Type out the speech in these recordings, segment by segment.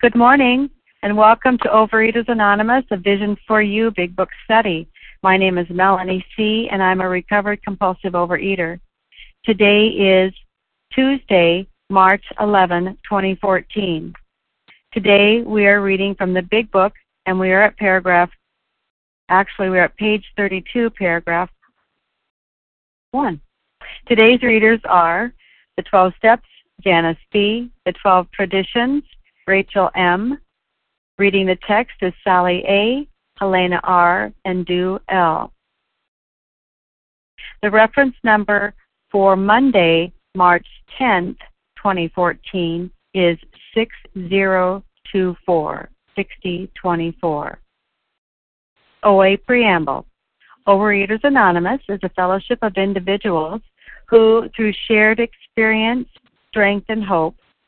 Good morning, and welcome to Overeaters Anonymous, a Vision for You Big Book Study. My name is Melanie C., and I'm a recovered compulsive overeater. Today is Tuesday, March 11, 2014. Today we are reading from the Big Book, and we are at paragraph, actually, we're at page 32, paragraph 1. Today's readers are the 12 Steps, Janice B., the 12 Traditions, Rachel M. Reading the text is Sally A., Helena R., and Du L. The reference number for Monday, March 10th, 2014 is 6024, 6024. OA Preamble. Overeaters Anonymous is a fellowship of individuals who, through shared experience, strength, and hope,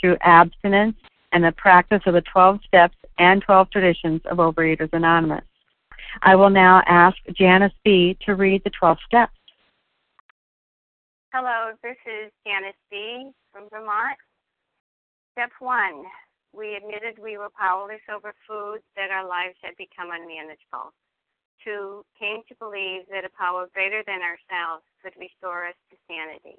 through abstinence and the practice of the 12 steps and 12 traditions of Overeaters Anonymous. I will now ask Janice B. to read the 12 steps. Hello, this is Janice B. from Vermont. Step one, we admitted we were powerless over food, that our lives had become unmanageable. Two, came to believe that a power greater than ourselves could restore us to sanity.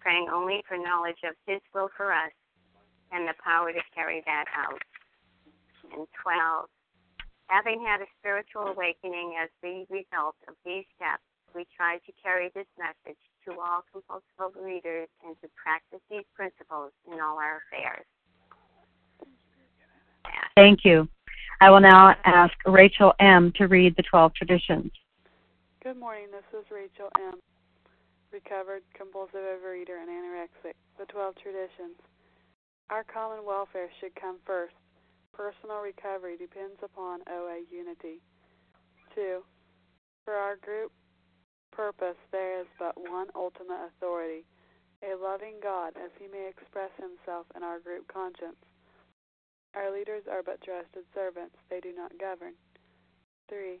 praying only for knowledge of His will for us and the power to carry that out. And 12, having had a spiritual awakening as the result of these steps, we try to carry this message to all compulsive readers and to practice these principles in all our affairs. Thank you. I will now ask Rachel M. to read the 12 traditions. Good morning. This is Rachel M recovered, compulsive overeater, and anorexic, the 12 traditions. Our common welfare should come first. Personal recovery depends upon OA unity. 2. For our group purpose, there is but one ultimate authority, a loving God, as he may express himself in our group conscience. Our leaders are but trusted servants, they do not govern. 3.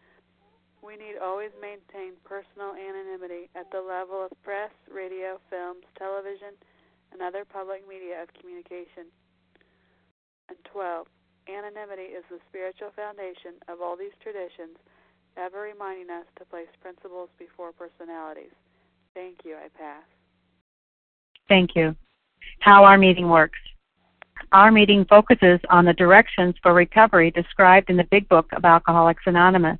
We need always maintain personal anonymity at the level of press, radio, films, television, and other public media of communication. And 12. Anonymity is the spiritual foundation of all these traditions, ever reminding us to place principles before personalities. Thank you. I pass. Thank you. How our meeting works. Our meeting focuses on the directions for recovery described in the Big Book of Alcoholics Anonymous.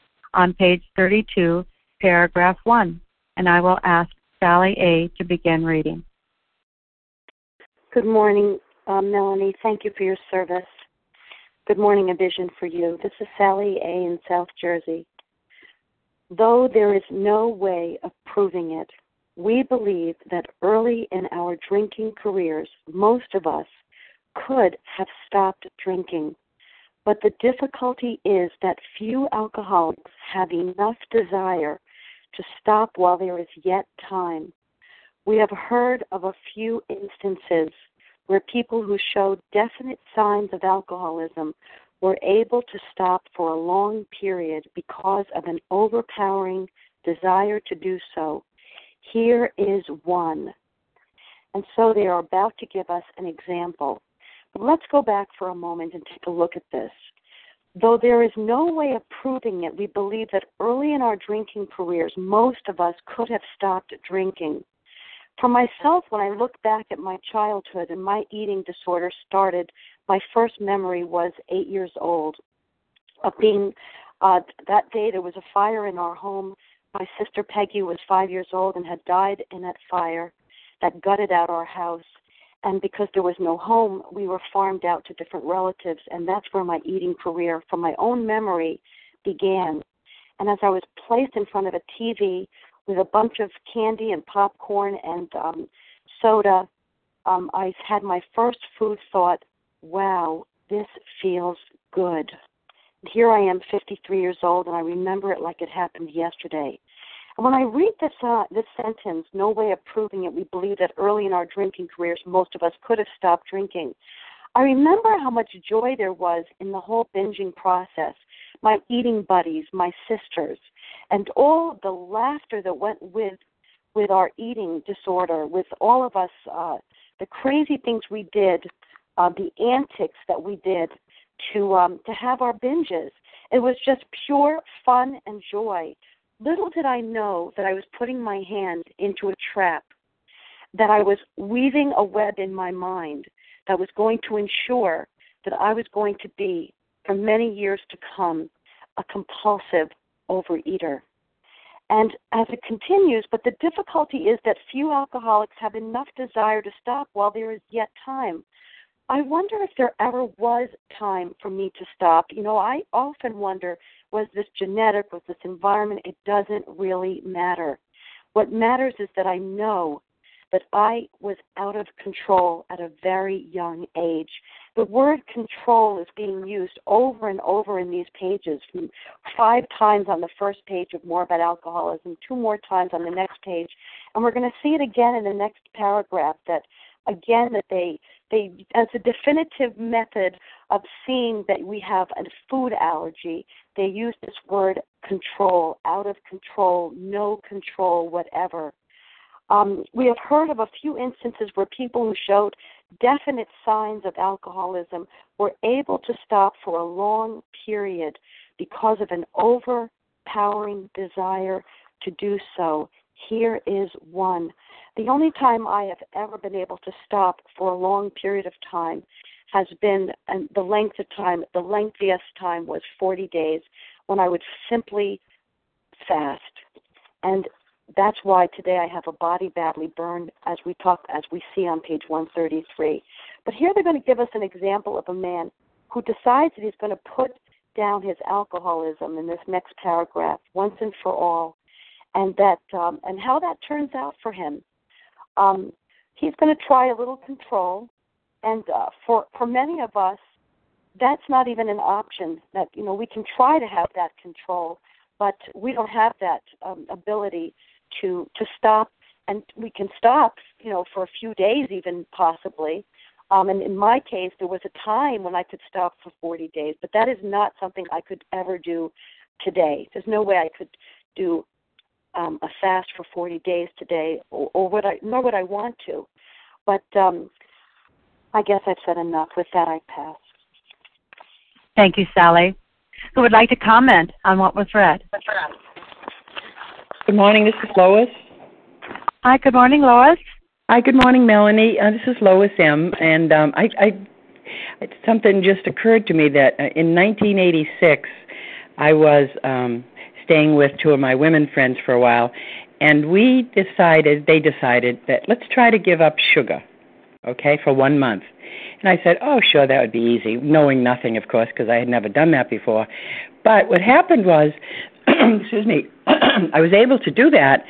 on page 32, paragraph 1, and I will ask Sally A. to begin reading. Good morning, um, Melanie. Thank you for your service. Good morning, A Vision for You. This is Sally A. in South Jersey. Though there is no way of proving it, we believe that early in our drinking careers, most of us could have stopped drinking. But the difficulty is that few alcoholics have enough desire to stop while there is yet time. We have heard of a few instances where people who showed definite signs of alcoholism were able to stop for a long period because of an overpowering desire to do so. Here is one. And so they are about to give us an example. Let's go back for a moment and take a look at this. Though there is no way of proving it, we believe that early in our drinking careers, most of us could have stopped drinking. For myself, when I look back at my childhood and my eating disorder started, my first memory was eight years old of being, uh, that day there was a fire in our home. My sister Peggy was five years old and had died in that fire that gutted out our house. And because there was no home, we were farmed out to different relatives. And that's where my eating career, from my own memory, began. And as I was placed in front of a TV with a bunch of candy and popcorn and um, soda, um, I had my first food thought, wow, this feels good. Here I am, 53 years old, and I remember it like it happened yesterday. When I read this uh, this sentence, no way of proving it, we believe that early in our drinking careers, most of us could have stopped drinking. I remember how much joy there was in the whole binging process. My eating buddies, my sisters, and all the laughter that went with with our eating disorder, with all of us, uh, the crazy things we did, uh, the antics that we did to um, to have our binges. It was just pure fun and joy. Little did I know that I was putting my hand into a trap, that I was weaving a web in my mind that was going to ensure that I was going to be, for many years to come, a compulsive overeater. And as it continues, but the difficulty is that few alcoholics have enough desire to stop while there is yet time. I wonder if there ever was time for me to stop. You know, I often wonder was this genetic, was this environment? It doesn't really matter. What matters is that I know that I was out of control at a very young age. The word control is being used over and over in these pages, five times on the first page of More About Alcoholism, two more times on the next page. And we're going to see it again in the next paragraph that, again, that they, they as a definitive method of seeing that we have a food allergy, they use this word control, out of control, no control, whatever. Um, we have heard of a few instances where people who showed definite signs of alcoholism were able to stop for a long period because of an overpowering desire to do so. Here is one. The only time I have ever been able to stop for a long period of time has been and the length of time the lengthiest time was 40 days when I would simply fast. And that's why today I have a body badly burned as we talk as we see on page 133 but here they're going to give us an example of a man who decides that he's going to put down his alcoholism in this next paragraph once and for all and that um, and how that turns out for him. Um, he's going to try a little control and uh, for for many of us that's not even an option that you know we can try to have that control but we don't have that um, ability to to stop and we can stop you know for a few days even possibly. Um, and in my case there was a time when i could stop for 40 days but that is not something i could ever do today. There's no way i could do um, a fast for 40 days today or, or would i nor would i want to but um, I guess I've said enough. With that, I pass. Thank you, Sally. Who would like to comment on what was read? Good morning. This is Lois. Hi. Good morning, Lois. Hi. Good morning, Melanie. Uh, this is Lois M. And um, I, I, something just occurred to me that uh, in 1986, I was um, staying with two of my women friends for a while, and we decided, they decided that let's try to give up sugar okay, for one month. And I said, oh, sure, that would be easy, knowing nothing, of course, because I had never done that before. But what happened was, excuse me, I was able to do that.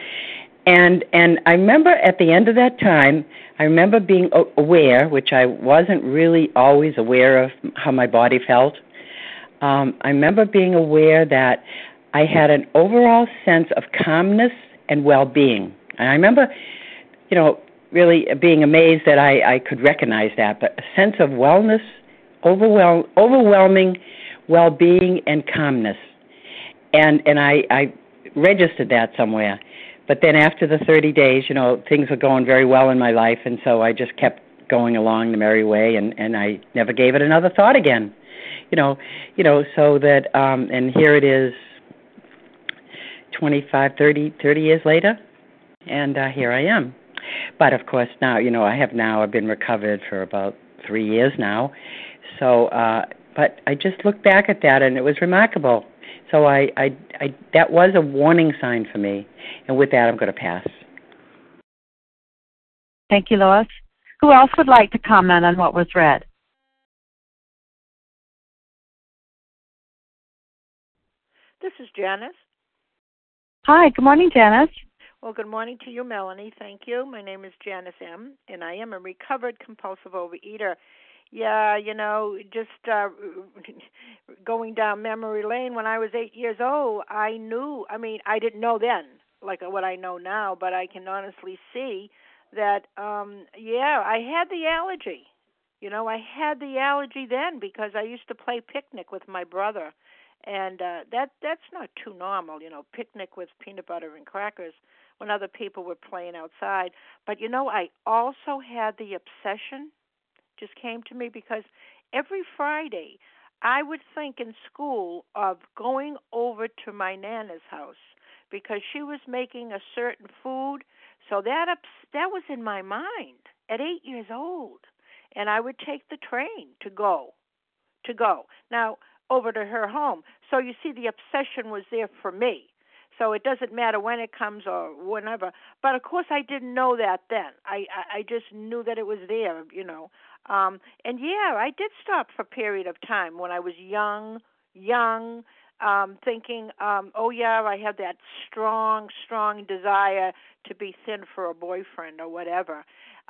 And and I remember at the end of that time, I remember being aware, which I wasn't really always aware of how my body felt. Um, I remember being aware that I had an overall sense of calmness and well-being. And I remember, you know, really being amazed that I, I could recognize that, but a sense of wellness, overwhelm, overwhelming well-being and calmness, and and I, I registered that somewhere. But then after the 30 days, you know, things were going very well in my life, and so I just kept going along the merry way, and and I never gave it another thought again. You know, you know, so that um, and here it is, 25, 30, 30 years later, and uh, here I am. But of course, now you know I have now I've been recovered for about three years now. So, uh, but I just look back at that and it was remarkable. So I, I, I that was a warning sign for me. And with that, I'm going to pass. Thank you, Lois. Who else would like to comment on what was read? This is Janice. Hi, good morning, Janice. Well, good morning to you, Melanie. Thank you. My name is Janice M., and I am a recovered compulsive overeater. Yeah, you know, just uh going down memory lane when I was 8 years old, I knew, I mean, I didn't know then like what I know now, but I can honestly see that um yeah, I had the allergy. You know, I had the allergy then because I used to play picnic with my brother. And uh that that's not too normal, you know, picnic with peanut butter and crackers when other people were playing outside. But you know, I also had the obsession just came to me because every Friday I would think in school of going over to my nana's house because she was making a certain food. So that that was in my mind at 8 years old. And I would take the train to go to go. Now, over to her home. So you see the obsession was there for me. So it doesn't matter when it comes or whenever. But of course, I didn't know that then. I I, just knew that it was there, you know. Um, and yeah, I did stop for a period of time when I was young, young. um thinking um oh yeah i have that strong strong desire to be thin for a boyfriend or whatever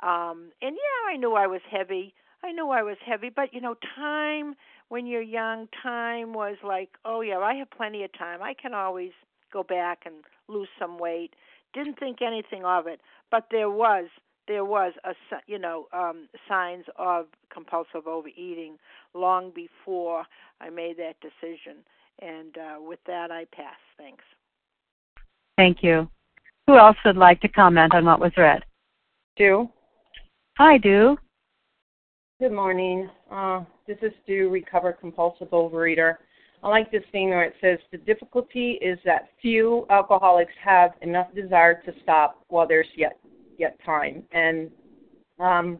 um and yeah i knew i was heavy i knew i was heavy but you know time when you're young time was like oh yeah i have plenty of time. I can always go back and lose some weight. Didn't think anything of it. But there was there was a you know um signs of compulsive overeating long before I made that decision. And uh with that I pass. Thanks. Thank you. Who else would like to comment on what was read? Do. hi do Good morning. Uh, this is Do, recovered compulsive overeater. I like this thing where it says the difficulty is that few alcoholics have enough desire to stop while there's yet yet time, and um,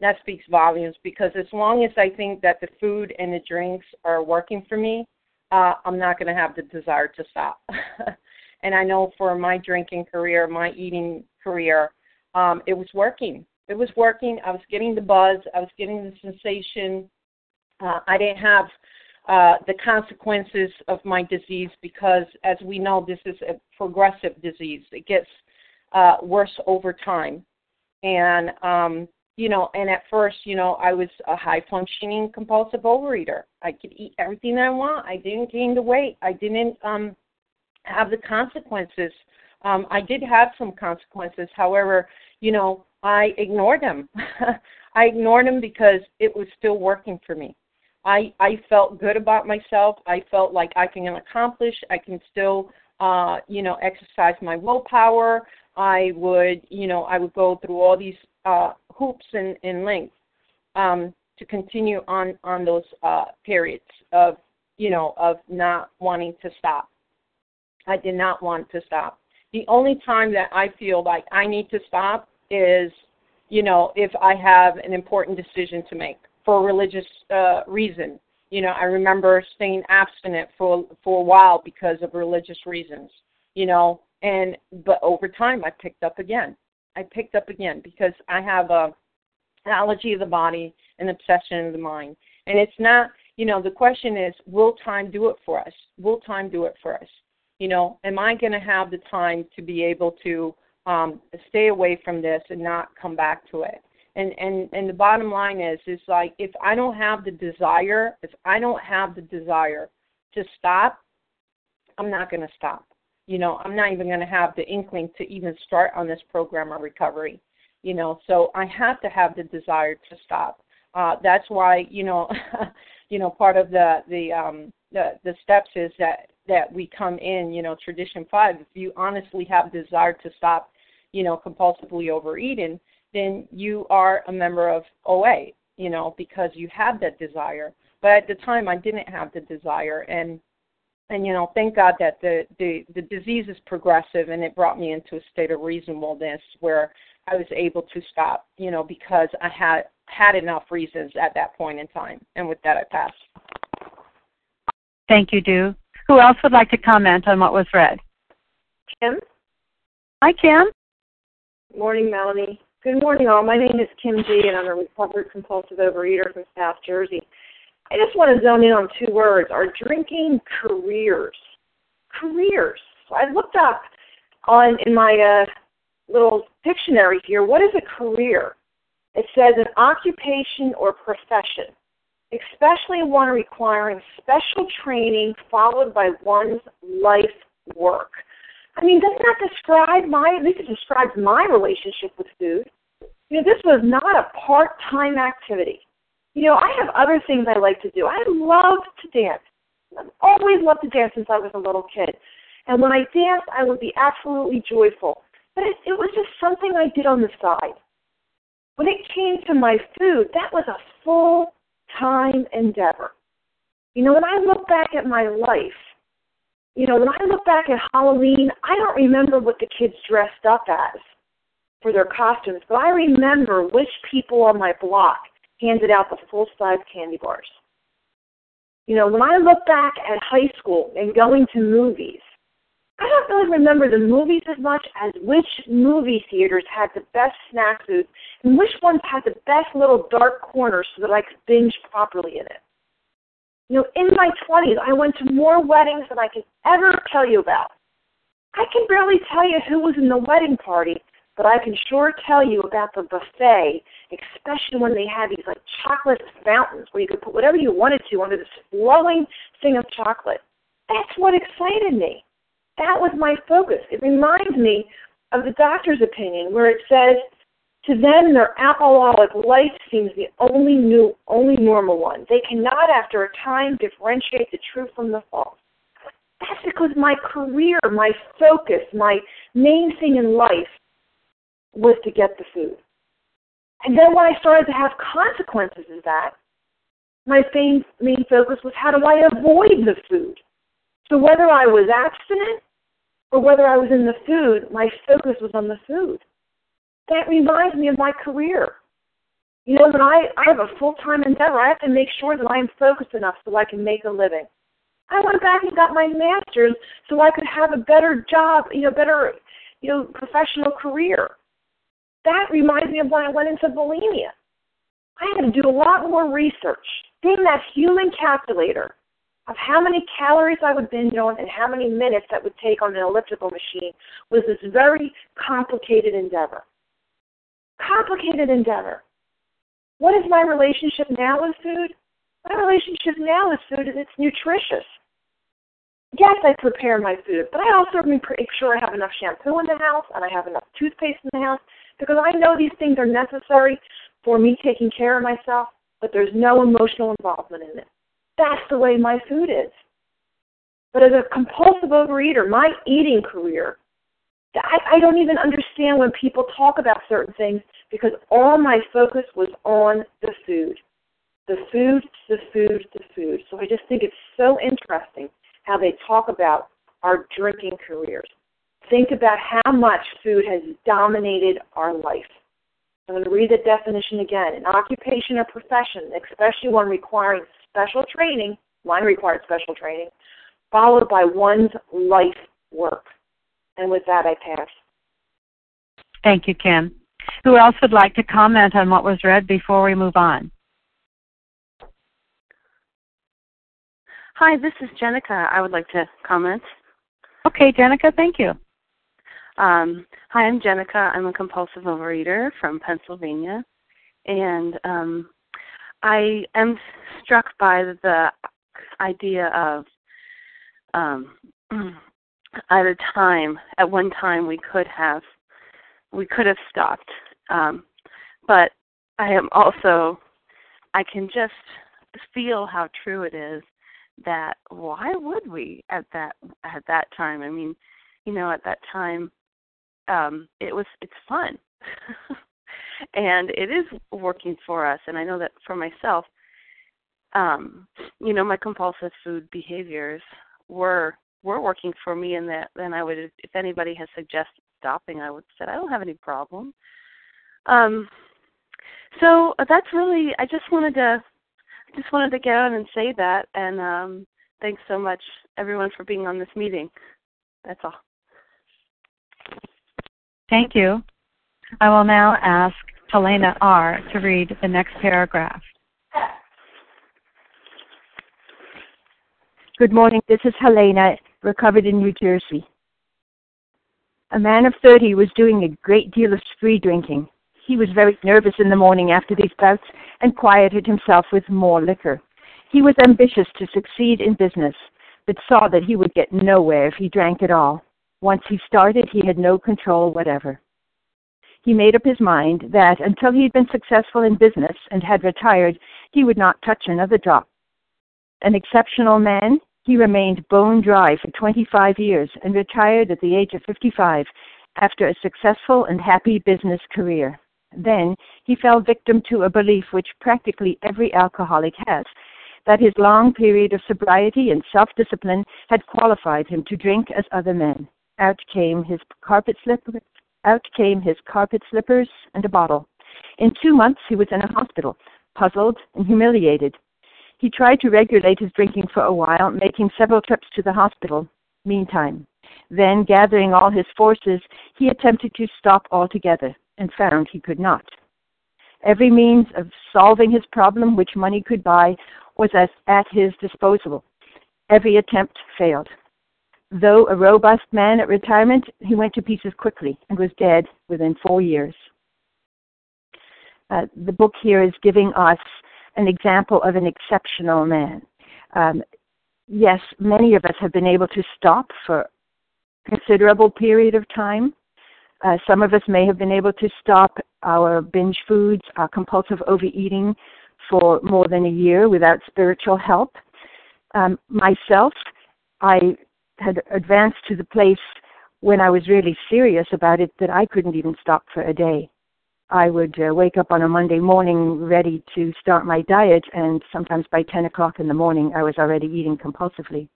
that speaks volumes. Because as long as I think that the food and the drinks are working for me, uh, I'm not going to have the desire to stop. and I know for my drinking career, my eating career, um, it was working. It was working. I was getting the buzz. I was getting the sensation. Uh, I didn't have uh, the consequences of my disease because, as we know, this is a progressive disease. It gets uh, worse over time. And, um, you know, and at first, you know, I was a high functioning compulsive overeater. I could eat everything I want. I didn't gain the weight. I didn't um, have the consequences. Um, I did have some consequences. However, you know, I ignored them. I ignored them because it was still working for me. I I felt good about myself. I felt like I can accomplish. I can still, uh, you know, exercise my willpower. I would, you know, I would go through all these uh, hoops and, and links um, to continue on on those uh, periods of, you know, of not wanting to stop. I did not want to stop. The only time that I feel like I need to stop is, you know, if I have an important decision to make for a religious uh, reason. You know, I remember staying abstinent for for a while because of religious reasons. You know, and but over time I picked up again. I picked up again because I have a an allergy of the body, an obsession of the mind, and it's not. You know, the question is, will time do it for us? Will time do it for us? You know, am I going to have the time to be able to um, stay away from this and not come back to it? and and and the bottom line is is like if i don't have the desire if i don't have the desire to stop i'm not going to stop. You know i'm not even going to have the inkling to even start on this program of recovery. You know so i have to have the desire to stop. Uh that's why you know you know part of the the um the the steps is that that we come in you know tradition 5 if you honestly have desire to stop you know compulsively overeating then you are a member of OA, you know, because you have that desire. But at the time, I didn't have the desire, and and you know, thank God that the the the disease is progressive, and it brought me into a state of reasonableness where I was able to stop, you know, because I had had enough reasons at that point in time. And with that, I pass. Thank you, Do. Who else would like to comment on what was read? Kim. Hi, Kim. Morning, Melanie. Good morning, all. My name is Kim G, and I'm a recovered compulsive overeater from South Jersey. I just want to zone in on two words: our drinking careers. Careers. I looked up on in my uh, little dictionary here. What is a career? It says an occupation or profession, especially one requiring special training followed by one's life work. I mean, doesn't that describe my, at least it describes my relationship with food. You know, this was not a part time activity. You know, I have other things I like to do. I love to dance. I've always loved to dance since I was a little kid. And when I danced, I would be absolutely joyful. But it, it was just something I did on the side. When it came to my food, that was a full time endeavor. You know, when I look back at my life, you know, when I look back at Halloween, I don't remember what the kids dressed up as for their costumes, but I remember which people on my block handed out the full size candy bars. You know, when I look back at high school and going to movies, I don't really remember the movies as much as which movie theaters had the best snack food and which ones had the best little dark corners so that I could binge properly in it. You know, in my 20s, I went to more weddings than I can ever tell you about. I can barely tell you who was in the wedding party, but I can sure tell you about the buffet, especially when they had these like chocolate fountains where you could put whatever you wanted to under this flowing thing of chocolate. That's what excited me. That was my focus. It reminds me of the doctor's opinion where it says to them their alcoholic life seems the only new only normal one. They cannot after a time differentiate the true from the false. That's because my career, my focus, my main thing in life was to get the food. And then when I started to have consequences of that, my main, main focus was how do I avoid the food? So whether I was abstinent or whether I was in the food, my focus was on the food. That reminds me of my career. You know, when I, I have a full time endeavor, I have to make sure that I'm focused enough so I can make a living. I went back and got my master's so I could have a better job, you know, better, you know, professional career. That reminds me of when I went into bulimia. I had to do a lot more research. Being that human calculator of how many calories I would binge on and how many minutes that would take on an elliptical machine was this very complicated endeavor. Complicated endeavor. What is my relationship now with food? My relationship now with food is it's nutritious. Yes, I prepare my food, but I also make sure I have enough shampoo in the house and I have enough toothpaste in the house because I know these things are necessary for me taking care of myself, but there's no emotional involvement in it. That's the way my food is. But as a compulsive overeater, my eating career, I, I don't even understand when people talk about certain things because all my focus was on the food. The food, the food, the food. So I just think it's so interesting how they talk about our drinking careers. Think about how much food has dominated our life. I'm going to read the definition again. An occupation or profession, especially one requiring special training, mine required special training, followed by one's life work. And with that, I pass. Thank you, Kim. Who else would like to comment on what was read before we move on? Hi, this is Jenica. I would like to comment. Okay, Jenica, thank you. Um, hi, I'm Jenica. I'm a compulsive overeater from Pennsylvania. And um, I am struck by the idea of um, at a time, at one time, we could have we could have stopped, um, but I am also I can just feel how true it is that why would we at that at that time? I mean, you know, at that time, um, it was it's fun. and it is working for us. And i know that for myself um you know my compulsive food behaviors were were working for me and that then i would if anybody has suggested stopping i would said i don't have any problem. Um so that's really i just wanted to just wanted to get on and say that. And um thanks so much everyone for being on this meeting. That's all. Thank you I will now ask Helena R. to read the next paragraph. Good morning. This is Helena, recovered in New Jersey. A man of 30 was doing a great deal of spree drinking. He was very nervous in the morning after these bouts and quieted himself with more liquor. He was ambitious to succeed in business, but saw that he would get nowhere if he drank at all. Once he started, he had no control whatever he made up his mind that until he had been successful in business and had retired, he would not touch another drop. An exceptional man, he remained bone dry for 25 years and retired at the age of 55 after a successful and happy business career. Then he fell victim to a belief which practically every alcoholic has that his long period of sobriety and self discipline had qualified him to drink as other men. Out came his carpet slipper, out came his carpet slippers and a bottle. In two months he was in a hospital, puzzled and humiliated. He tried to regulate his drinking for a while, making several trips to the hospital. Meantime, then gathering all his forces, he attempted to stop altogether and found he could not. Every means of solving his problem which money could buy was at, his disposal. Every attempt failed. Though a robust man at retirement, he went to pieces quickly and was dead within four years. Uh, the book here is giving us an example of an exceptional man. Um, yes, many of us have been able to stop for a considerable period of time. Uh, some of us may have been able to stop our binge foods, our compulsive overeating for more than a year without spiritual help. Um, myself, I had advanced to the place when I was really serious about it that I couldn't even stop for a day. I would uh, wake up on a Monday morning ready to start my diet, and sometimes by 10 o'clock in the morning, I was already eating compulsively.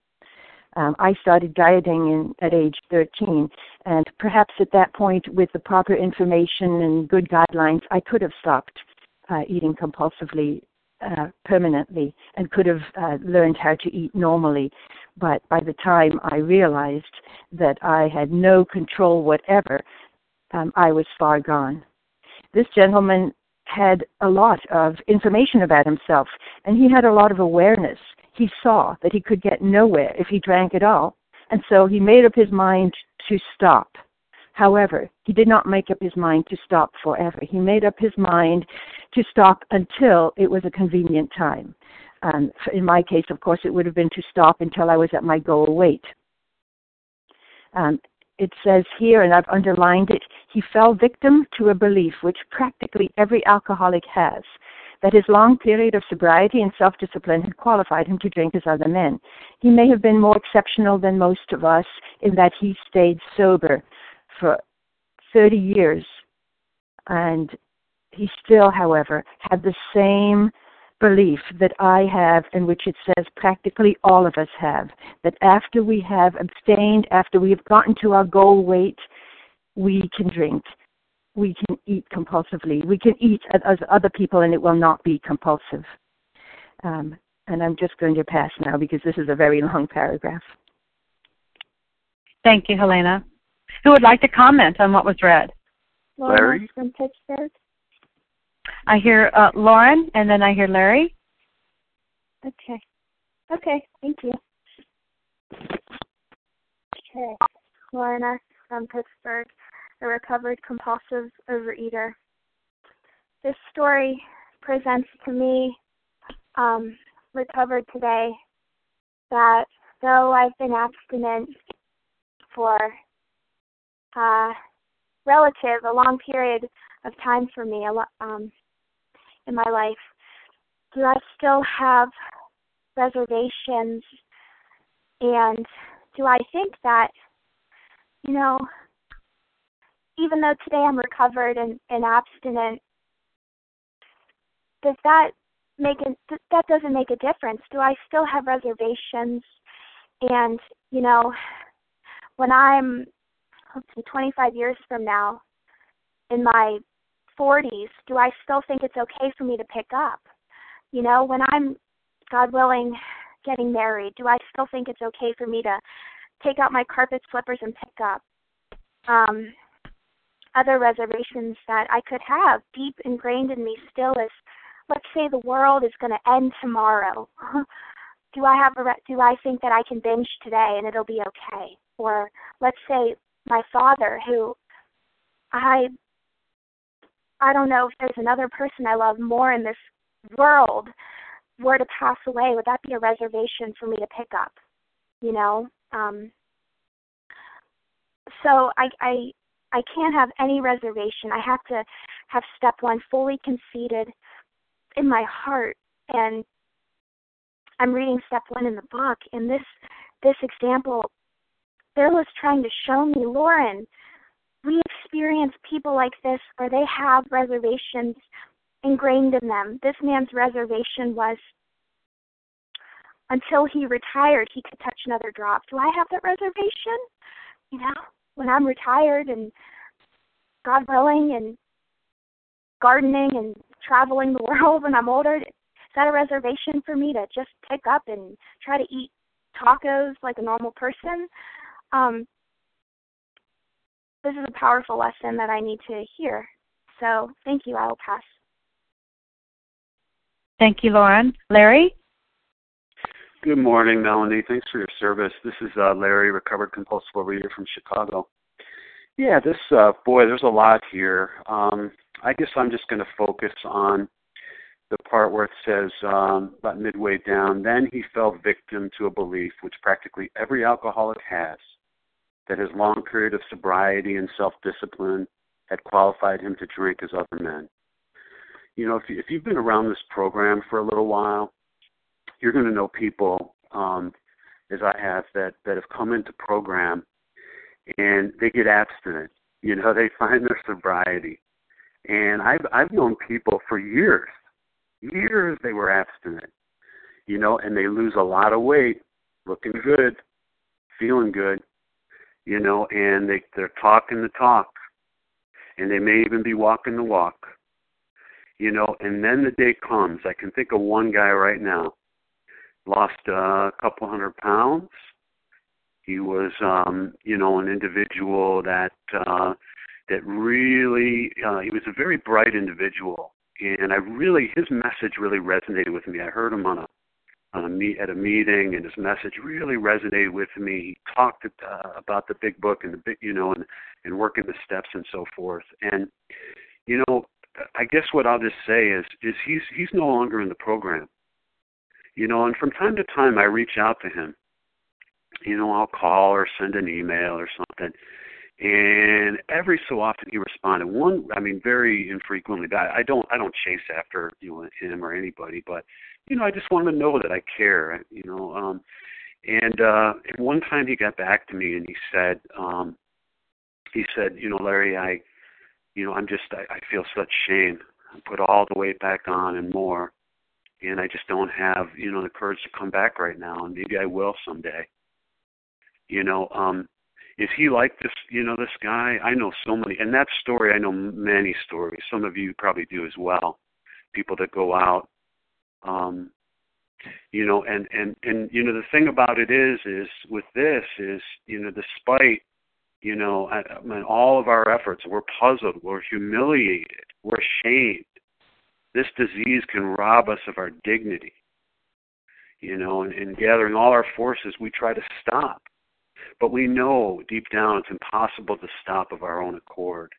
Um, I started dieting in, at age 13, and perhaps at that point, with the proper information and good guidelines, I could have stopped uh, eating compulsively uh, permanently and could have uh, learned how to eat normally. But by the time I realized that I had no control whatever, um, I was far gone this gentleman had a lot of information about himself, and he had a lot of awareness. He saw that he could get nowhere if he drank at all, and so he made up his mind to stop. However, he did not make up his mind to stop forever. He made up his mind to stop until it was a convenient time. Um, in my case, of course, it would have been to stop until I was at my goal weight. Um, it says here, and I've underlined it, he fell victim to a belief which practically every alcoholic has that his long period of sobriety and self discipline had qualified him to drink as other men. He may have been more exceptional than most of us in that he stayed sober for 30 years, and he still, however, had the same belief that I have, and which it says practically all of us have, that after we have abstained, after we have gotten to our goal weight, we can drink. We can eat compulsively. We can eat as other people, and it will not be compulsive. Um, and I'm just going to pass now because this is a very long paragraph. Thank you, Helena. Who would like to comment on what was read? Larry from Pittsburgh. I hear uh, Lauren, and then I hear Larry. Okay. Okay, thank you. Okay. Lauren from Pittsburgh, a recovered compulsive overeater. This story presents to me, um, recovered today, that though I've been abstinent for uh, relative, a long period of time for me um, in my life, do I still have reservations? And do I think that, you know, even though today I'm recovered and, and abstinent, does that make a, that doesn't make a difference? Do I still have reservations? And you know, when I'm let's see, 25 years from now, in my 40s, do I still think it's okay for me to pick up? You know, when I'm, God willing, getting married, do I still think it's okay for me to take out my carpet slippers and pick up? Um, other reservations that I could have deep ingrained in me still is let's say the world is going to end tomorrow. do I have a re- do I think that I can binge today and it'll be okay? Or let's say my father who I I don't know if there's another person I love more in this world were to pass away, would that be a reservation for me to pick up? You know? Um so I I I can't have any reservation. I have to have step one fully conceded in my heart and I'm reading step one in the book and this this example there was trying to show me, Lauren, we experience people like this where they have reservations ingrained in them. This man's reservation was until he retired, he could touch another drop. Do I have that reservation? You know, when I'm retired and God willing and gardening and traveling the world when I'm older, is that a reservation for me to just pick up and try to eat tacos like a normal person? Um, this is a powerful lesson that I need to hear. So thank you. I will pass. Thank you, Lauren. Larry? Good morning, Melanie. Thanks for your service. This is uh, Larry, recovered compulsive overeater from Chicago. Yeah, this uh, boy, there's a lot here. Um, I guess I'm just going to focus on the part where it says um, about midway down. Then he fell victim to a belief which practically every alcoholic has, that his long period of sobriety and self-discipline had qualified him to drink as other men. You know, if, you, if you've been around this program for a little while, you're going to know people, um, as I have, that that have come into program and they get abstinent. You know, they find their sobriety, and I've I've known people for years, years they were abstinent. You know, and they lose a lot of weight, looking good, feeling good. You know, and they they're talking the talk, and they may even be walking the walk. You know, and then the day comes. I can think of one guy right now lost a couple hundred pounds. He was, um, you know, an individual that uh, that really uh, he was a very bright individual, and I really his message really resonated with me. I heard him on a on a meet at a meeting, and his message really resonated with me. He talked uh, about the big book and the big, you know, and and working the steps and so forth. And you know, I guess what I'll just say is is he's he's no longer in the program you know, and from time to time I reach out to him. You know, I'll call or send an email or something. And every so often he responded. One, I mean, very infrequently. But I don't, I don't chase after you know him or anybody. But you know, I just want to know that I care. You know, um, and uh, and one time he got back to me and he said, um, he said, you know, Larry, I, you know, I'm just, I, I feel such shame. I put all the weight back on and more and I just don't have you know the courage to come back right now, and maybe I will someday. You know, um, is he like this? You know, this guy. I know so many, and that story I know many stories. Some of you probably do as well. People that go out, um, you know, and and and you know the thing about it is, is with this is you know despite you know I, I mean, all of our efforts, we're puzzled, we're humiliated, we're ashamed this disease can rob us of our dignity. You know, and, and gathering all our forces, we try to stop. But we know deep down it's impossible to stop of our own accord.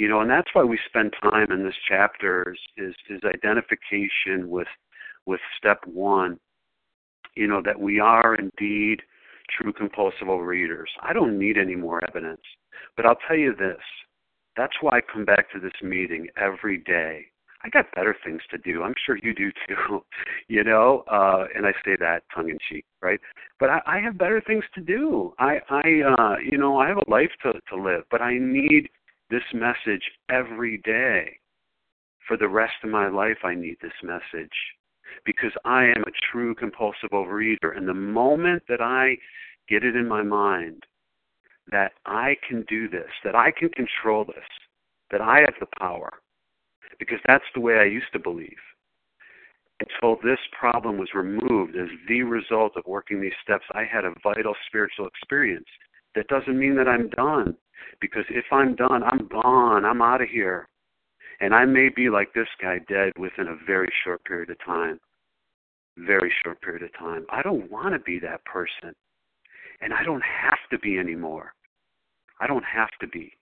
You know, and that's why we spend time in this chapter is, is, is identification with with step one. You know, that we are indeed true compulsive overeaters. I don't need any more evidence. But I'll tell you this. That's why I come back to this meeting every day I got better things to do. I'm sure you do too, you know. Uh, and I say that tongue in cheek, right? But I, I have better things to do. I, I, uh, you know, I have a life to to live. But I need this message every day. For the rest of my life, I need this message because I am a true compulsive overeater. And the moment that I get it in my mind that I can do this, that I can control this, that I have the power because that's the way I used to believe. Until this problem was removed as the result of working these steps, I had a vital spiritual experience. That doesn't mean that I'm done, because if I'm done, I'm gone. I'm out of here. And I may be like this guy, dead within a very short period of time. Very short period of time. I don't want to be that person. And I don't have to be anymore. I don't have to be.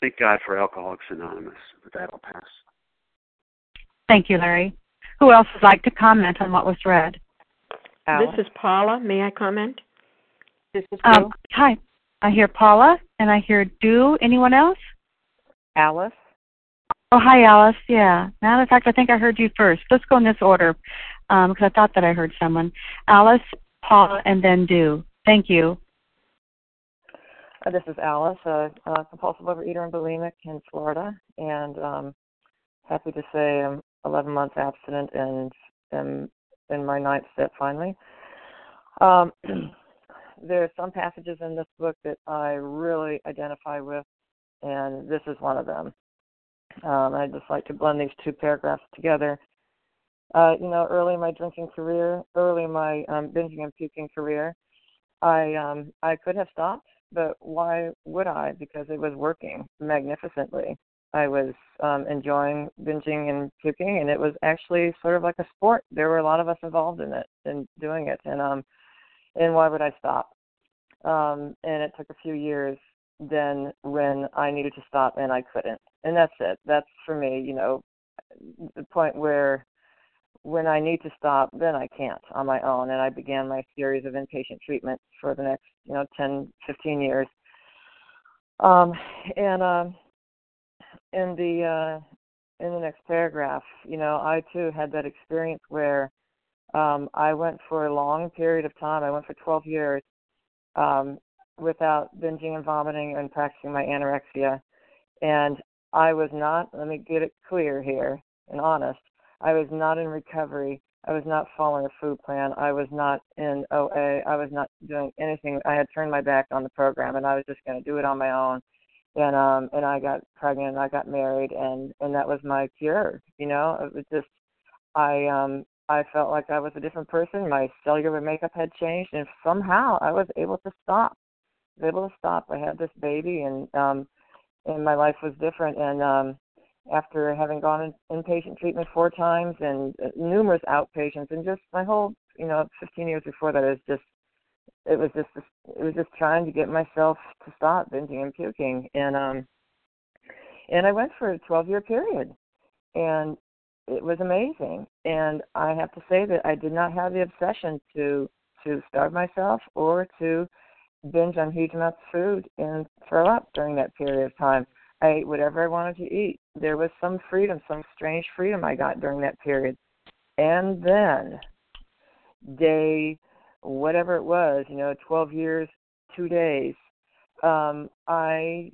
Thank God for Alcoholics Anonymous. With that, I'll pass. Thank you, Larry. Who else would like to comment on what was read? Alice. This is Paula. May I comment? This is um, Hi. I hear Paula and I hear Do. Anyone else? Alice. Oh, hi, Alice. Yeah. Matter of fact, I think I heard you first. Let's go in this order because um, I thought that I heard someone. Alice, Paula, and then Do. Thank you. Uh, this is Alice, a, a compulsive overeater and bulimic in Florida, and um, happy to say I'm 11 months abstinent and am in my ninth step finally. Um, there are some passages in this book that I really identify with, and this is one of them. Um, I'd just like to blend these two paragraphs together. Uh, you know, early in my drinking career, early in my um, binging and puking career, I um, I could have stopped but why would I? Because it was working magnificently. I was um, enjoying binging and puking, and it was actually sort of like a sport. There were a lot of us involved in it and doing it, and um, and why would I stop? Um, and it took a few years then when I needed to stop and I couldn't, and that's it. That's for me, you know, the point where when I need to stop, then I can't on my own. And I began my series of inpatient treatments for the next, you know, 10, 15 years. Um, and um, in the uh, in the next paragraph, you know, I too had that experience where um, I went for a long period of time. I went for 12 years um, without binging and vomiting and practicing my anorexia. And I was not. Let me get it clear here and honest. I was not in recovery. I was not following a food plan. I was not in OA. I was not doing anything. I had turned my back on the program, and I was just going to do it on my own and um and I got pregnant and I got married and and that was my cure you know it was just I um I felt like I was a different person. My cellular makeup had changed and somehow I was able to stop I was able to stop. I had this baby and um and my life was different. And um after having gone in inpatient treatment four times and uh, numerous outpatients and just my whole you know 15 years before that is just it was just it was just trying to get myself to stop binging and puking. And um and I went for a 12 year period. And it was amazing and I have to say that I did not have the obsession to to starve myself or to binge on huge amounts of food and throw up during that period of time. I ate whatever I wanted to eat. There was some freedom, some strange freedom I got during that period. And then day whatever it was, you know, 12 years, two days, um, I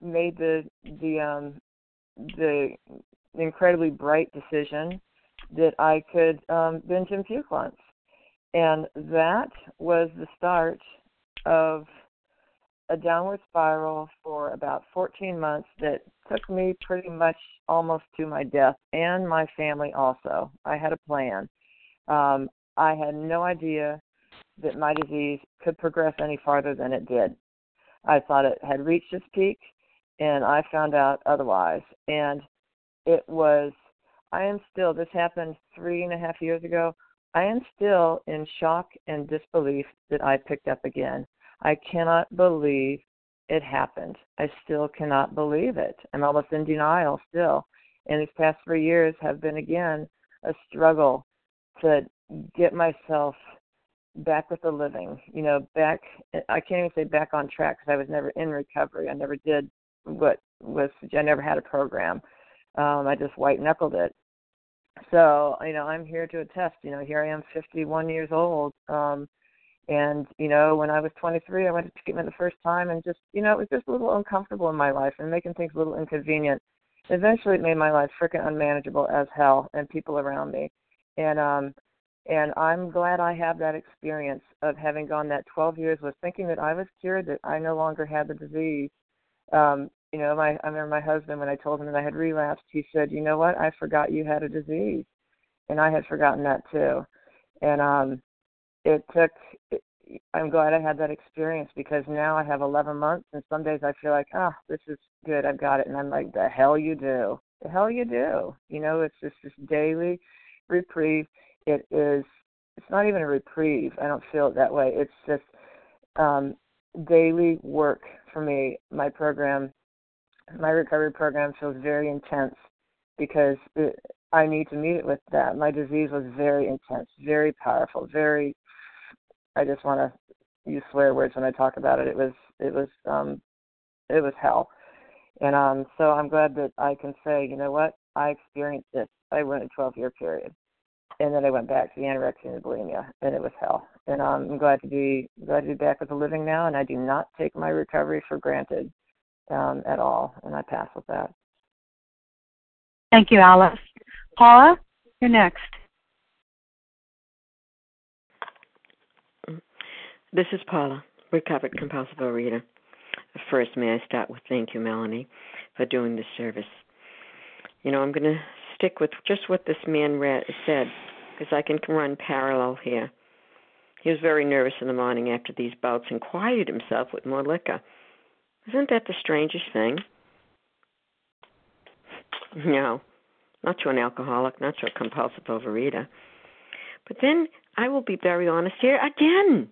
made the the um, the incredibly bright decision that I could um, binge and once, and that was the start of a downward spiral for about 14 months that took me pretty much almost to my death and my family also. I had a plan. Um, I had no idea that my disease could progress any farther than it did. I thought it had reached its peak, and I found out otherwise. And it was, I am still, this happened three and a half years ago. I am still in shock and disbelief that I picked up again. I cannot believe it happened. I still cannot believe it. I'm almost in denial still. And these past three years have been again a struggle to get myself back with the living you know back i can't even say back on track because i was never in recovery i never did what was i never had a program um i just white knuckled it. So you know i'm here to attest you know here i am fifty one years old um and you know when i was twenty three i went to treatment the first time and just you know it was just a little uncomfortable in my life and making things a little inconvenient. Eventually it made my life freaking unmanageable as hell and people around me. And um and I'm glad I have that experience of having gone that 12 years was thinking that I was cured, that I no longer had the disease. Um, you know, my I remember my husband when I told him that I had relapsed, he said, "You know what? I forgot you had a disease," and I had forgotten that too. And um, it took. It, I'm glad I had that experience because now I have 11 months, and some days I feel like, oh, this is good, I've got it, and I'm like, the hell you do, the hell you do. You know, it's just this daily reprieve it is it's not even a reprieve. I don't feel it that way. It's just um, daily work for me. My program, my recovery program, feels very intense because it, I need to meet it with that. My disease was very intense, very powerful, very. I just want to use swear words when I talk about it. It was it was um, it was hell, and um, so I'm glad that I can say, you know what, I experienced this. I went a 12 year period and then I went back to the anorexia and bulimia, and it was hell. And um, I'm glad to be glad to be back with the living now, and I do not take my recovery for granted um, at all, and I pass with that. Thank you, Alice. Paula, you're next. This is Paula, recovered compulsive overeater. First, may I start with thank you, Melanie, for doing this service. You know, I'm going to stick with just what this man read, said because I can run parallel here. He was very nervous in the morning after these bouts and quieted himself with more liquor. Isn't that the strangest thing? No, not to an alcoholic, not to a compulsive overeater. But then I will be very honest here again,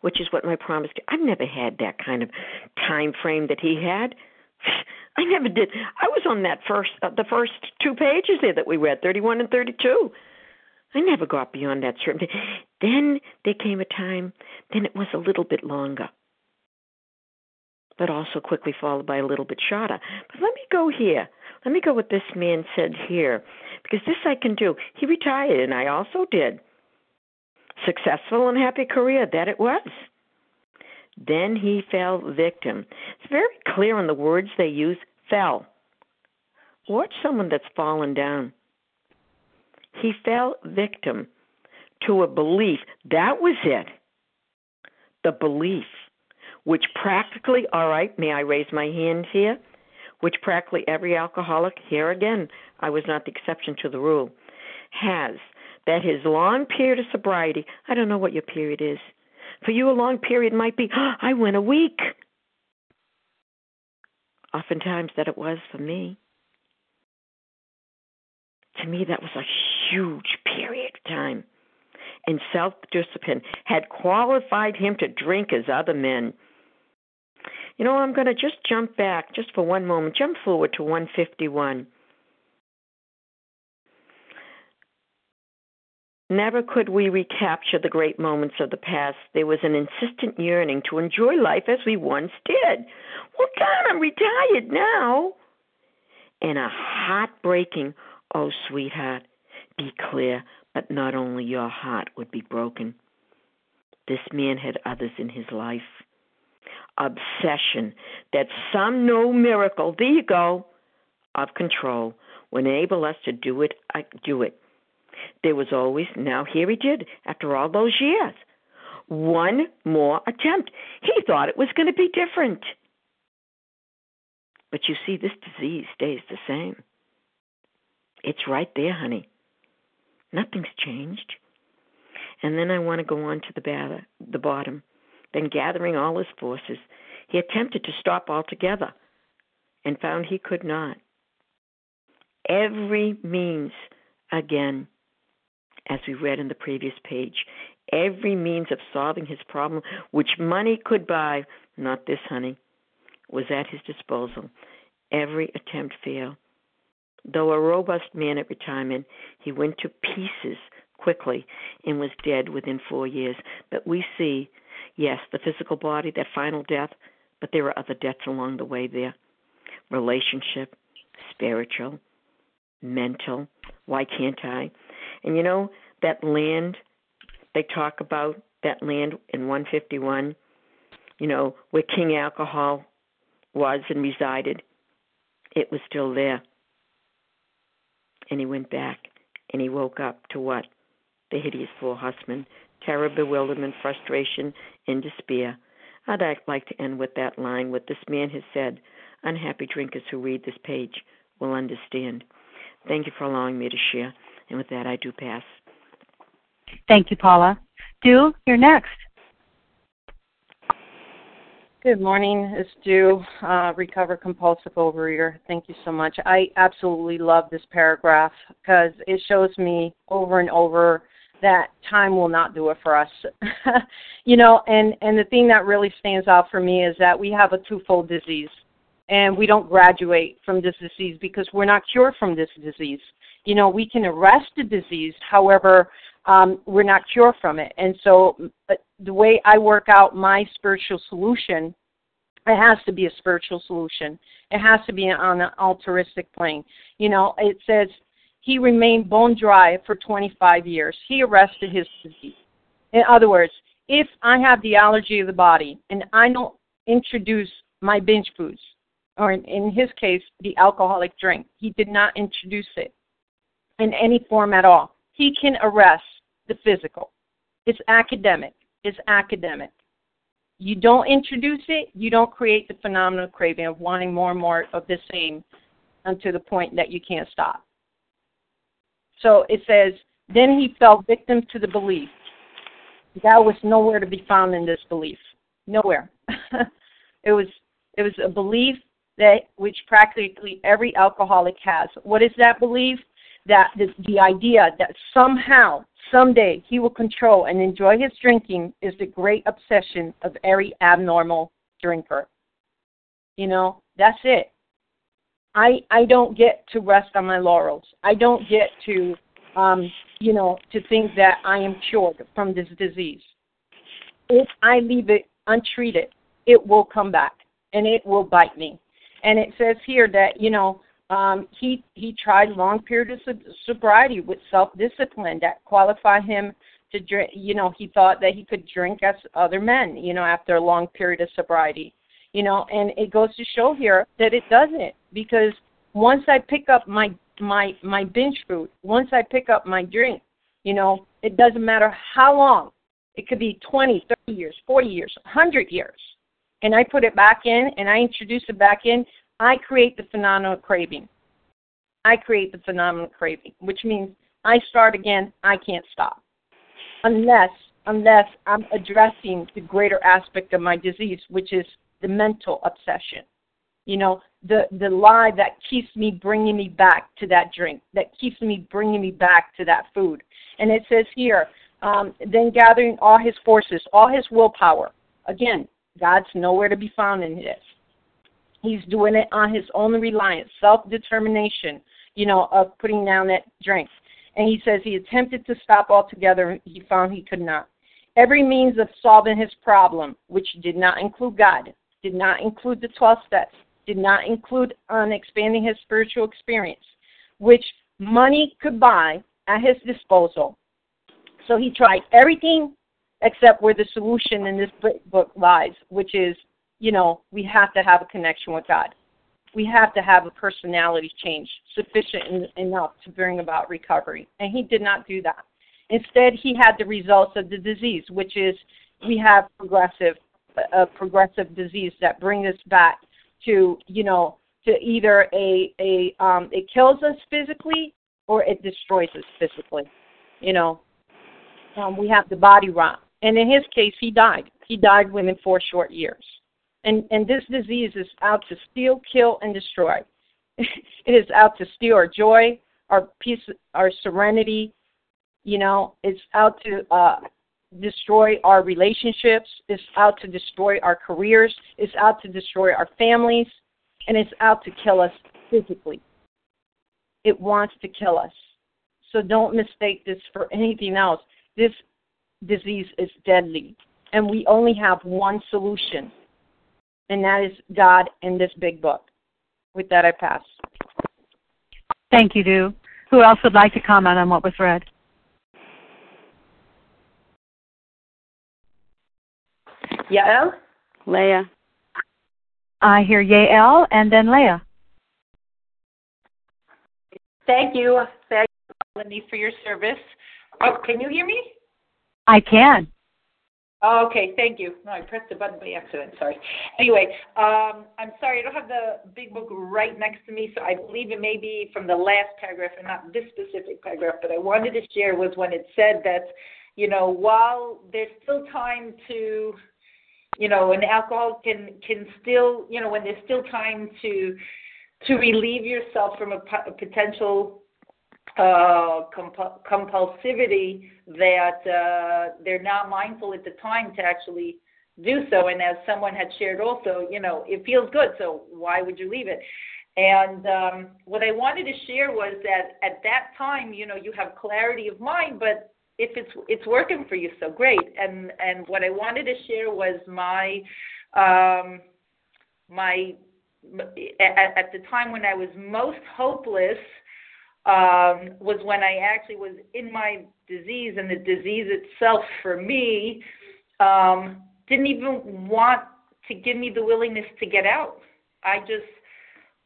which is what my promise. I've never had that kind of time frame that he had. I never did. I was on that first, uh, the first two pages there that we read, 31 and 32. I never got beyond that certain. Then there came a time. Then it was a little bit longer, but also quickly followed by a little bit shorter. But let me go here. Let me go what this man said here, because this I can do. He retired, and I also did. Successful and happy career, that it was. Then he fell victim. It's very clear in the words they use fell. Watch someone that's fallen down. He fell victim to a belief. That was it. The belief, which practically, all right, may I raise my hand here? Which practically every alcoholic, here again, I was not the exception to the rule, has that his long period of sobriety, I don't know what your period is. For you, a long period might be, oh, I went a week. Oftentimes, that it was for me. To me, that was a huge period of time. And self discipline had qualified him to drink as other men. You know, I'm going to just jump back just for one moment, jump forward to 151. Never could we recapture the great moments of the past. There was an insistent yearning to enjoy life as we once did. Well, God, I'm retired now. And a heartbreaking, oh, sweetheart, be clear, but not only your heart would be broken. This man had others in his life. Obsession that some no miracle, there you go, of control would enable us to do it, uh, do it there was always, now here he did, after all those years, one more attempt. He thought it was going to be different. But you see, this disease stays the same. It's right there, honey. Nothing's changed. And then I want to go on to the, bather, the bottom. Then, gathering all his forces, he attempted to stop altogether and found he could not. Every means, again, as we read in the previous page. Every means of solving his problem, which money could buy, not this, honey, was at his disposal. Every attempt failed. Though a robust man at retirement, he went to pieces quickly and was dead within four years. But we see, yes, the physical body, that final death, but there are other deaths along the way there relationship, spiritual, mental. Why can't I? And you know, that land they talk about, that land in 151, you know, where King Alcohol was and resided, it was still there. And he went back and he woke up to what? The hideous four horsemen terror, bewilderment, frustration, and despair. I'd like to end with that line what this man has said. Unhappy drinkers who read this page will understand. Thank you for allowing me to share. And with that, I do pass. Thank you, Paula. Stu, you're next. Good morning. It's Stu, uh, recover compulsive overeater. Thank you so much. I absolutely love this paragraph because it shows me over and over that time will not do it for us. you know, and and the thing that really stands out for me is that we have a twofold disease, and we don't graduate from this disease because we're not cured from this disease you know, we can arrest the disease. However, um, we're not cured from it. And so, the way I work out my spiritual solution, it has to be a spiritual solution. It has to be on an altruistic plane. You know, it says he remained bone dry for 25 years. He arrested his disease. In other words, if I have the allergy of the body and I don't introduce my binge foods, or in, in his case, the alcoholic drink, he did not introduce it in any form at all. He can arrest the physical. It's academic. It's academic. You don't introduce it, you don't create the phenomenal craving of wanting more and more of the same until the point that you can't stop. So it says, then he fell victim to the belief. That was nowhere to be found in this belief. Nowhere. it was it was a belief that which practically every alcoholic has. What is that belief? That the, the idea that somehow, someday, he will control and enjoy his drinking is the great obsession of every abnormal drinker. You know, that's it. I I don't get to rest on my laurels. I don't get to um, you know, to think that I am cured from this disease. If I leave it untreated, it will come back and it will bite me. And it says here that you know um, he he tried long periods of sobriety with self discipline that qualified him to drink. You know, he thought that he could drink as other men. You know, after a long period of sobriety. You know, and it goes to show here that it doesn't because once I pick up my my my binge food, once I pick up my drink, you know, it doesn't matter how long. It could be 20, 30 years, 40 years, 100 years. And I put it back in and I introduce it back in, I create the phenomenal craving. I create the phenomenal craving, which means I start again, I can't stop. Unless unless I'm addressing the greater aspect of my disease, which is the mental obsession. You know, the the lie that keeps me bringing me back to that drink, that keeps me bringing me back to that food. And it says here, um, then gathering all his forces, all his willpower. Again, God's nowhere to be found in this. He's doing it on his own reliance, self determination, you know, of putting down that drink. And he says he attempted to stop altogether. He found he could not. Every means of solving his problem, which did not include God, did not include the 12 steps, did not include on expanding his spiritual experience, which money could buy at his disposal. So he tried everything except where the solution in this book lies, which is, you know, we have to have a connection with God. We have to have a personality change sufficient enough to bring about recovery. And he did not do that. Instead, he had the results of the disease, which is we have progressive, a progressive disease that brings us back to you know to either a a um it kills us physically or it destroys us physically you know? Um we have the body rot. And in his case he died. He died within four short years. And and this disease is out to steal kill and destroy. It is out to steal our joy our peace our serenity. You know it's out to uh destroy our relationships, it's out to destroy our careers, it's out to destroy our families, and it's out to kill us physically. It wants to kill us. So don't mistake this for anything else. This disease is deadly, and we only have one solution, and that is God and this big book. With that, I pass. Thank you, Du. Who else would like to comment on what was read? Yael? Leah. I hear Yael and then Leah. Thank you. Thank you, Melanie, for your service. Oh, can you hear me? I can. Oh, okay, thank you. No, I pressed the button by accident. Sorry. Anyway, um, I'm sorry. I don't have the big book right next to me, so I believe it may be from the last paragraph and not this specific paragraph. But I wanted to share was when it said that, you know, while there's still time to you know, and alcohol can can still, you know, when there's still time to to relieve yourself from a, a potential uh, comp- compulsivity that uh, they're not mindful at the time to actually do so. And as someone had shared also, you know, it feels good, so why would you leave it? And um, what I wanted to share was that at that time, you know, you have clarity of mind, but if it's it's working for you, so great. And and what I wanted to share was my um, my at, at the time when I was most hopeless um, was when I actually was in my disease, and the disease itself for me um, didn't even want to give me the willingness to get out. I just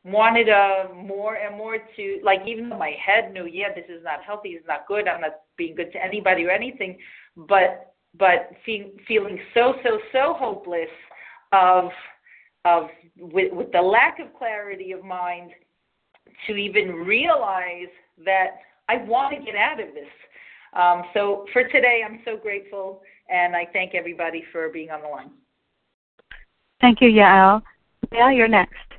wanted uh, more and more to like even though my head knew yeah this is not healthy it's not good i'm not being good to anybody or anything but but fe- feeling so so so hopeless of of with with the lack of clarity of mind to even realize that i want to get out of this. Um, so for today i'm so grateful and i thank everybody for being on the line. Thank you yael. Leah you're next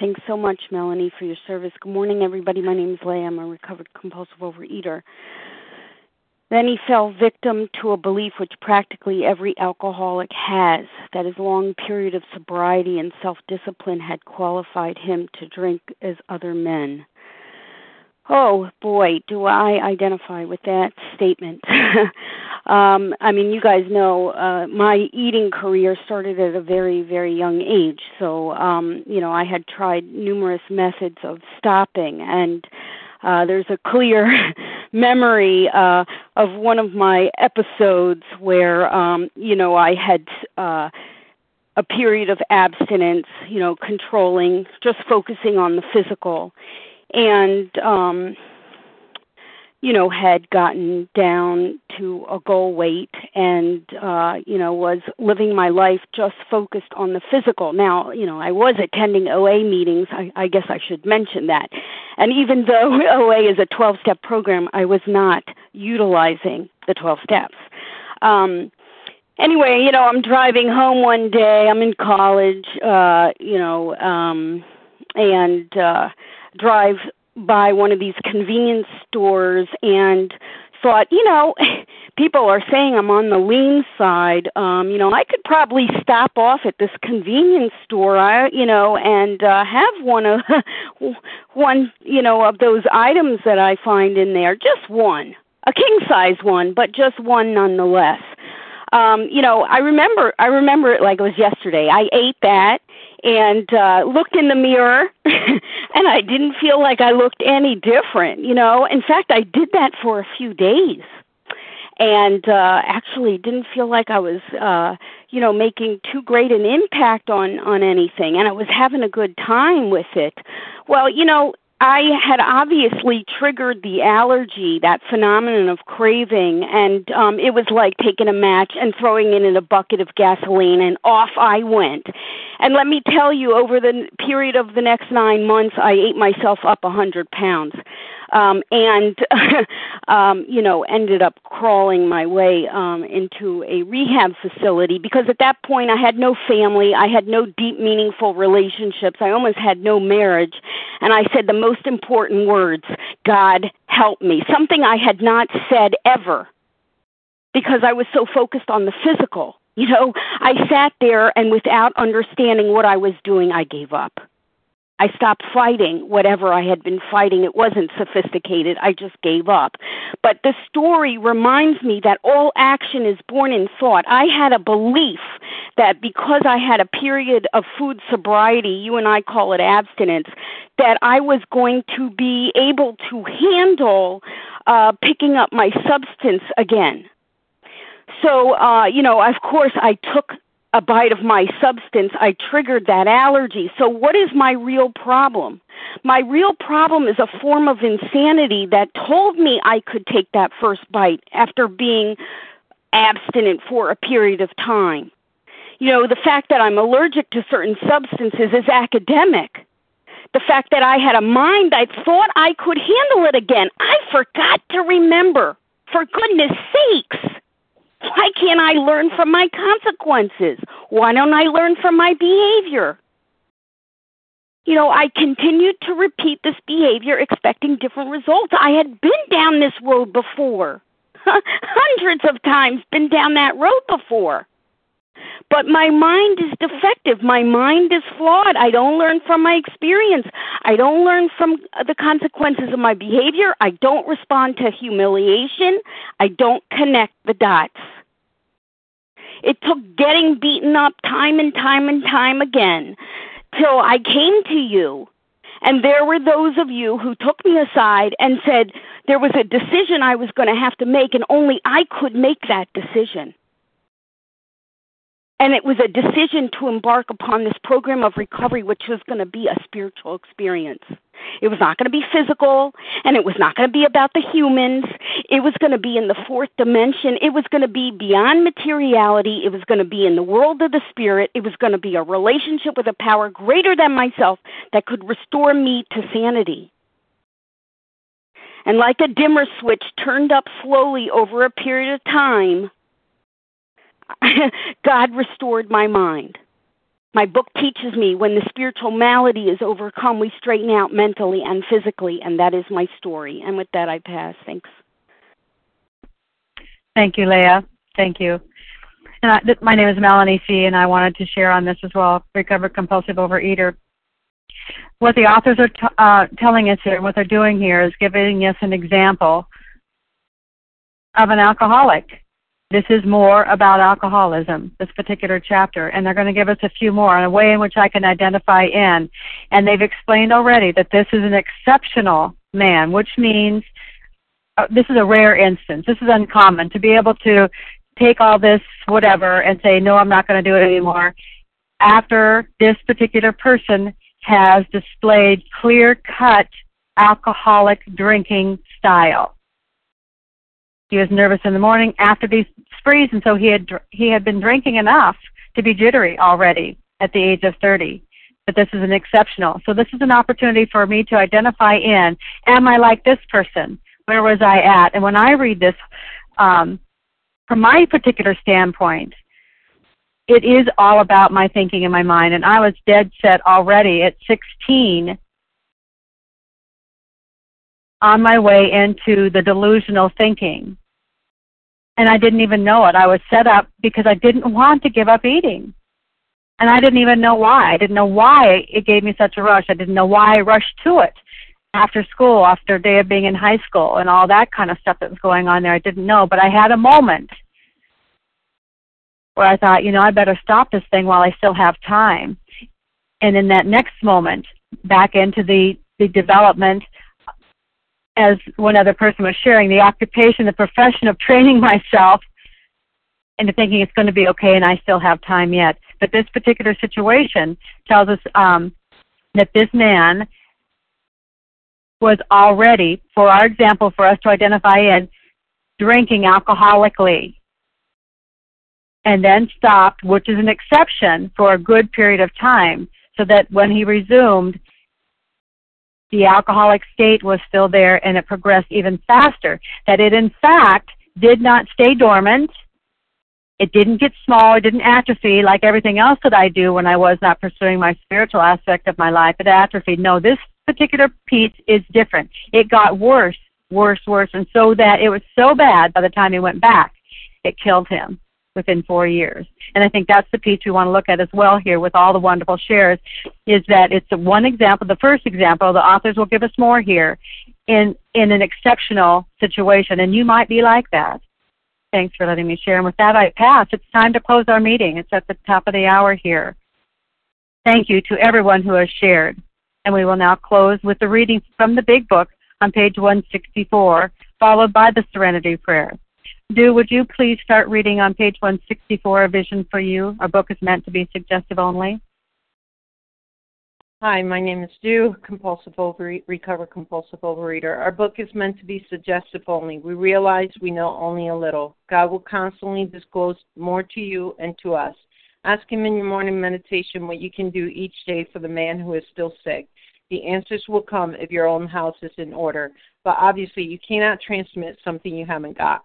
Thanks so much, Melanie, for your service. Good morning, everybody. My name is Leah. I'm a recovered compulsive overeater. Then he fell victim to a belief which practically every alcoholic has that his long period of sobriety and self discipline had qualified him to drink as other men. Oh boy, do I identify with that statement. um, I mean, you guys know uh, my eating career started at a very, very young age. So, um, you know, I had tried numerous methods of stopping, and uh, there's a clear memory uh, of one of my episodes where, um, you know, I had. Uh, a period of abstinence, you know, controlling, just focusing on the physical and um you know had gotten down to a goal weight and uh you know was living my life just focused on the physical. Now you know i was attending oa meetings. I i guess i should mention that. And even though oa is a 12 step program i was not utilizing the 12 steps. Um anyway you know i'm driving home one day. I'm in college uh you know um and uh drive by one of these convenience stores and thought, you know, people are saying I'm on the lean side. Um, you know, I could probably stop off at this convenience store, I, you know, and uh have one of one, you know, of those items that I find in there, just one. A king size one, but just one nonetheless. Um, you know, I remember I remember it like it was yesterday. I ate that and uh looked in the mirror and I didn't feel like I looked any different, you know. In fact, I did that for a few days. And uh actually didn't feel like I was uh you know making too great an impact on on anything and I was having a good time with it. Well, you know, I had obviously triggered the allergy, that phenomenon of craving, and um, it was like taking a match and throwing it in a bucket of gasoline, and off I went. And let me tell you, over the period of the next nine months, I ate myself up a hundred pounds um and um you know ended up crawling my way um into a rehab facility because at that point I had no family, I had no deep meaningful relationships, I almost had no marriage, and I said the most important words, God help me, something I had not said ever because I was so focused on the physical. You know, I sat there and without understanding what I was doing, I gave up. I stopped fighting whatever I had been fighting. It wasn't sophisticated. I just gave up. But the story reminds me that all action is born in thought. I had a belief that because I had a period of food sobriety, you and I call it abstinence, that I was going to be able to handle uh, picking up my substance again. So, uh, you know, of course, I took a bite of my substance, I triggered that allergy. So, what is my real problem? My real problem is a form of insanity that told me I could take that first bite after being abstinent for a period of time. You know, the fact that I'm allergic to certain substances is academic. The fact that I had a mind I thought I could handle it again, I forgot to remember. For goodness sakes. Why can't I learn from my consequences? Why don't I learn from my behavior? You know, I continued to repeat this behavior expecting different results. I had been down this road before. Hundreds of times been down that road before. But my mind is defective. My mind is flawed. I don't learn from my experience. I don't learn from uh, the consequences of my behavior. I don't respond to humiliation. I don't connect the dots. It took getting beaten up time and time and time again till I came to you. And there were those of you who took me aside and said there was a decision I was going to have to make, and only I could make that decision. And it was a decision to embark upon this program of recovery, which was going to be a spiritual experience. It was not going to be physical, and it was not going to be about the humans. It was going to be in the fourth dimension. It was going to be beyond materiality. It was going to be in the world of the spirit. It was going to be a relationship with a power greater than myself that could restore me to sanity. And like a dimmer switch turned up slowly over a period of time, God restored my mind. My book teaches me when the spiritual malady is overcome, we straighten out mentally and physically, and that is my story. And with that, I pass. Thanks. Thank you, Leah. Thank you. And I, my name is Melanie C., and I wanted to share on this as well. Recovered compulsive overeater. What the authors are t- uh, telling us here, and what they're doing here, is giving us an example of an alcoholic. This is more about alcoholism, this particular chapter, and they're going to give us a few more on a way in which I can identify in. And they've explained already that this is an exceptional man, which means uh, this is a rare instance. This is uncommon to be able to take all this whatever and say, no, I'm not going to do it anymore. After this particular person has displayed clear cut alcoholic drinking style. He was nervous in the morning after these sprees, and so he had he had been drinking enough to be jittery already at the age of 30. But this is an exceptional. So this is an opportunity for me to identify in: Am I like this person? Where was I at? And when I read this, um, from my particular standpoint, it is all about my thinking in my mind. And I was dead set already at 16 on my way into the delusional thinking. And I didn't even know it. I was set up because I didn't want to give up eating. And I didn't even know why. I didn't know why it gave me such a rush. I didn't know why I rushed to it after school, after a day of being in high school, and all that kind of stuff that was going on there. I didn't know. But I had a moment where I thought, you know, I better stop this thing while I still have time. And in that next moment, back into the, the development, as one other person was sharing, the occupation, the profession of training myself into thinking it's going to be okay and I still have time yet. But this particular situation tells us um, that this man was already, for our example, for us to identify in, drinking alcoholically and then stopped, which is an exception for a good period of time, so that when he resumed, the alcoholic state was still there and it progressed even faster. That it, in fact, did not stay dormant. It didn't get small. It didn't atrophy like everything else that I do when I was not pursuing my spiritual aspect of my life. It atrophied. No, this particular piece is different. It got worse, worse, worse, and so that it was so bad by the time he went back, it killed him within four years. And I think that's the piece we want to look at as well here with all the wonderful shares, is that it's one example, the first example, the authors will give us more here, in, in an exceptional situation. And you might be like that. Thanks for letting me share. And with that, I pass. It's time to close our meeting. It's at the top of the hour here. Thank you to everyone who has shared. And we will now close with the reading from the Big Book on page 164, followed by the Serenity Prayer. Do, would you please start reading on page 164, A Vision for You? Our book is meant to be suggestive only. Hi, my name is Dew, compulsive overeat, recover compulsive overeater. Our book is meant to be suggestive only. We realize we know only a little. God will constantly disclose more to you and to us. Ask Him in your morning meditation what you can do each day for the man who is still sick. The answers will come if your own house is in order. But obviously, you cannot transmit something you haven't got.